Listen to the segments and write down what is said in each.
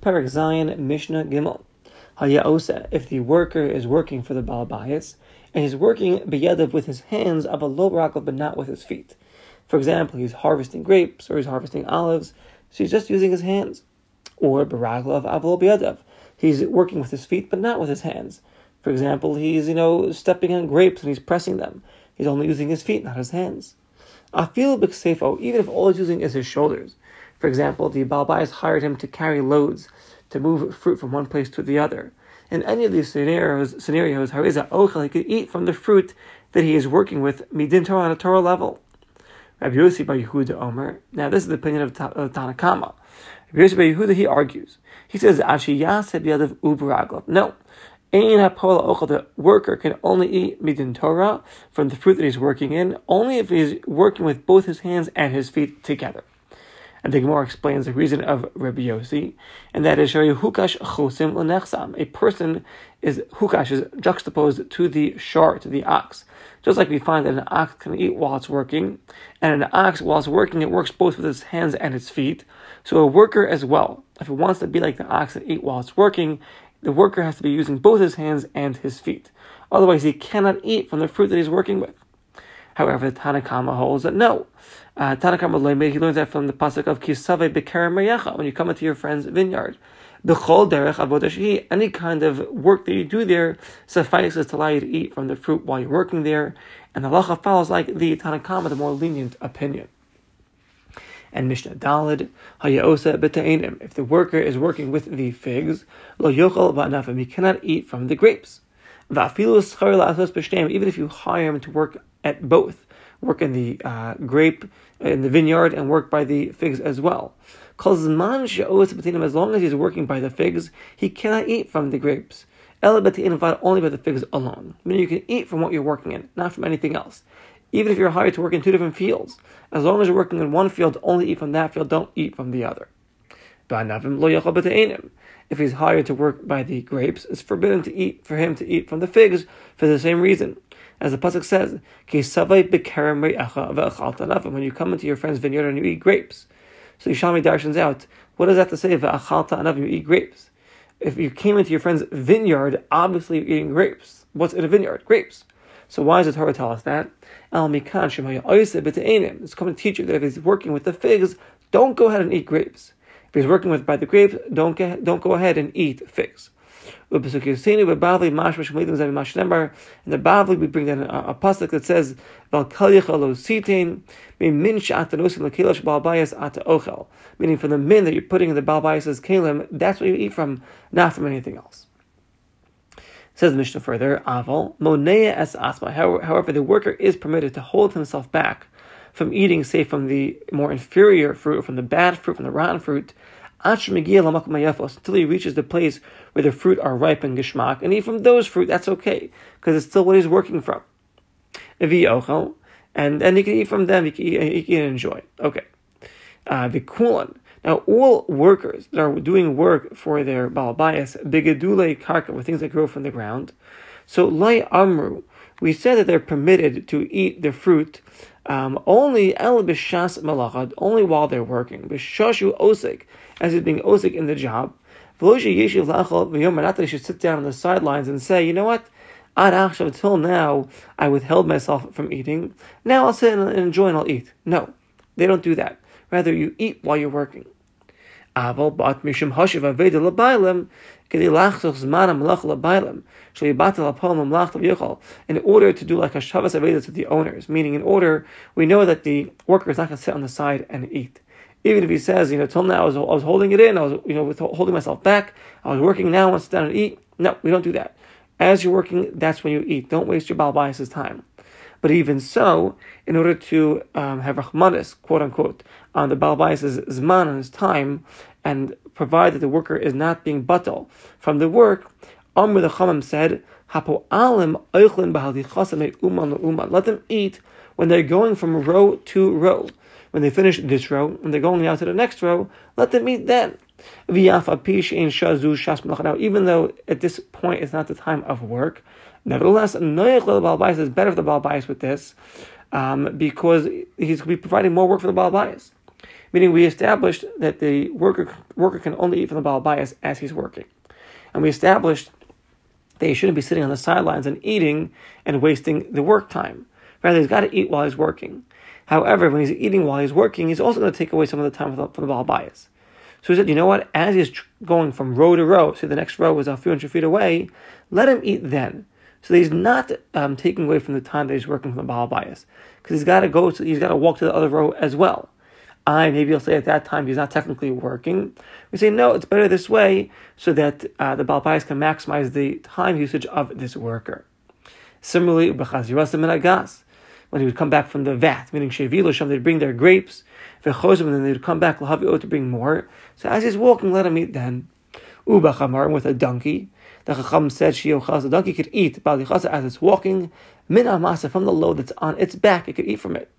Perek Zayin, Mishnah Gimel. Haya'osa, if the worker is working for the Balabayas, and he's working biyadav with his hands of a low rakal, but not with his feet. For example, he's harvesting grapes or he's harvesting olives, so he's just using his hands. Or barakal of avlo biyadav, he's working with his feet, but not with his hands. For example, he's you know stepping on grapes and he's pressing them. He's only using his feet, not his hands. Afil b'ksefo, even if all he's using is his shoulders. For example, the Balbais hired him to carry loads, to move fruit from one place to the other. In any of these scenarios, scenarios, Hariza Ochel, he could eat from the fruit that he is working with, midin Torah on a Torah level. Rabbi Yossi bar Yehuda Omer. Now, this is the opinion of, of Tanakama. Rabbi Yossi bar Yehuda, he argues. He says, Ashi Yaseb Yadav Ubaraglov. No. Ein HaPoel the worker can only eat midin Torah from the fruit that he's working in, only if he's working with both his hands and his feet together. And the Gemara explains the reason of Rabbi Yossi, and that is hukash chosim lenechsam. A person is hukash is juxtaposed to the shar, to the ox. Just like we find that an ox can eat while it's working, and an ox while it's working, it works both with its hands and its feet. So a worker as well, if it wants to be like the ox and eat while it's working, the worker has to be using both his hands and his feet. Otherwise, he cannot eat from the fruit that he's working with. However, the Tanakama holds that no. Uh, Tanakama he learns that from the pasuk of Kisave Mayecha, when you come into your friend's vineyard. Bechol derech avodashi, any kind of work that you do there suffices to allow you to eat from the fruit while you're working there. And the halacha follows like the Tanakama, the more lenient opinion. And Mishnah Dalid, Hayaosa betainim. If the worker is working with the figs, lo yochel ba'anafim, he cannot eat from the grapes. Even if you hire him to work at both, work in the uh, grape, in the vineyard, and work by the figs as well. As long as he's working by the figs, he cannot eat from the grapes. Only by the figs alone. Meaning you can eat from what you're working in, not from anything else. Even if you're hired to work in two different fields, as long as you're working in one field, only eat from that field, don't eat from the other. If he's hired to work by the grapes, it's forbidden to eat for him to eat from the figs for the same reason. As the pasuk says, when you come into your friend's vineyard and you eat grapes. So Yishami darshans out, what does that to say, you eat grapes? If you came into your friend's vineyard, obviously you're eating grapes. What's in a vineyard? Grapes. So why does the Torah tell us that? It's coming to teach you that if he's working with the figs, don't go ahead and eat grapes. If he's working with by the grapes, don't get, don't go ahead and eat figs. In the Bavli, we bring down a, a pasuk that says, Meaning from the min that you're putting in the balbayas kalim, that's what you eat from, not from anything else. Says the Mishnah further, Aval, Monea es asma. However, the worker is permitted to hold himself back from eating, say, from the more inferior fruit, from the bad fruit, from the rotten fruit, until he reaches the place where the fruit are ripe and gishmak, and eat from those fruit, that's okay, because it's still what he's working from. And then he can eat from them, he can, he can enjoy. Okay. Uh. Now, all workers that are doing work for their balabayas, bigedule karka, with things that grow from the ground. So, lai amru, we said that they're permitted to eat the fruit um, only el b'shas malachad, only while they're working. B'shashu osik, as he's being osik in the job. V'loshi yeshiv lachal v'yom they should sit down on the sidelines and say, you know what? Ad until now, I withheld myself from eating. Now I'll sit and enjoy and I'll eat. No, they don't do that. Rather, you eat while you're working. Aval bat mishum hashiv aveda in order to do like a Shabbos Aveda to the owners, meaning in order, we know that the worker is not going to sit on the side and eat. Even if he says, you know, till now I was, I was holding it in, I was, you know, holding myself back, I was working now, I want to sit down and eat. No, we don't do that. As you're working, that's when you eat. Don't waste your Balbai's time. But even so, in order to um, have Rahmanis, quote unquote, on the Balbai's Zman, on his time, and provide that the worker is not being batal from the work, Amr the Chamam said, Hapo alim Let them eat when they're going from row to row. When they finish this row and they're going out to the next row, let them eat then. Now, even though at this point it's not the time of work, nevertheless, is better for the Balbais with this um, because he's going to be providing more work for the Balbais. Meaning, we established that the worker worker can only eat from the Baal Bayis as he's working. And we established that he shouldn't be sitting on the sidelines and eating and wasting the work time. Rather, he's got to eat while he's working. However, when he's eating while he's working, he's also going to take away some of the time from the, from the Baal Bayis. So he said, you know what? As he's going from row to row, so the next row is a few hundred feet away, let him eat then. So he's not um, taking away from the time that he's working from the Baal Bayis. Because he's got to go, to, he's got to walk to the other row as well. I, maybe you'll say at that time he's not technically working. We say, no, it's better this way so that uh, the Baal Bayis can maximize the time usage of this worker. Similarly, when he would come back from the vat, meaning Shevilosham, they'd bring their grapes, and then they'd come back to bring more. So as he's walking, let him eat then. Ubachamar with a donkey. The Chacham said Shiochas, the donkey could eat Balichasa as it's walking, min from the load that's on its back, it could eat from it.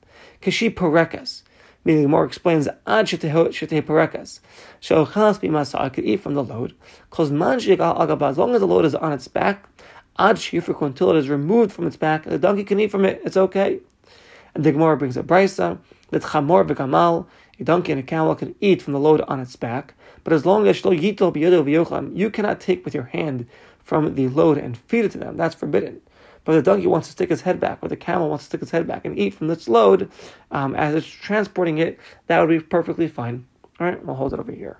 Kashi parekas. Meaning the more explains ad sheteh parekas. Shiochas bimasa, I could eat from the load. Cause manjik al as long as the load is on its back, ad shifrik until it is removed from its back, the donkey can eat from it, it's okay. And the Gemara brings a brisa that chamor v'gamal, a donkey and a camel can eat from the load on its back, but as long as you cannot take with your hand from the load and feed it to them. That's forbidden. But the donkey wants to stick his head back, or the camel wants to stick his head back and eat from this load um, as it's transporting it, that would be perfectly fine. All right, we'll hold it over here.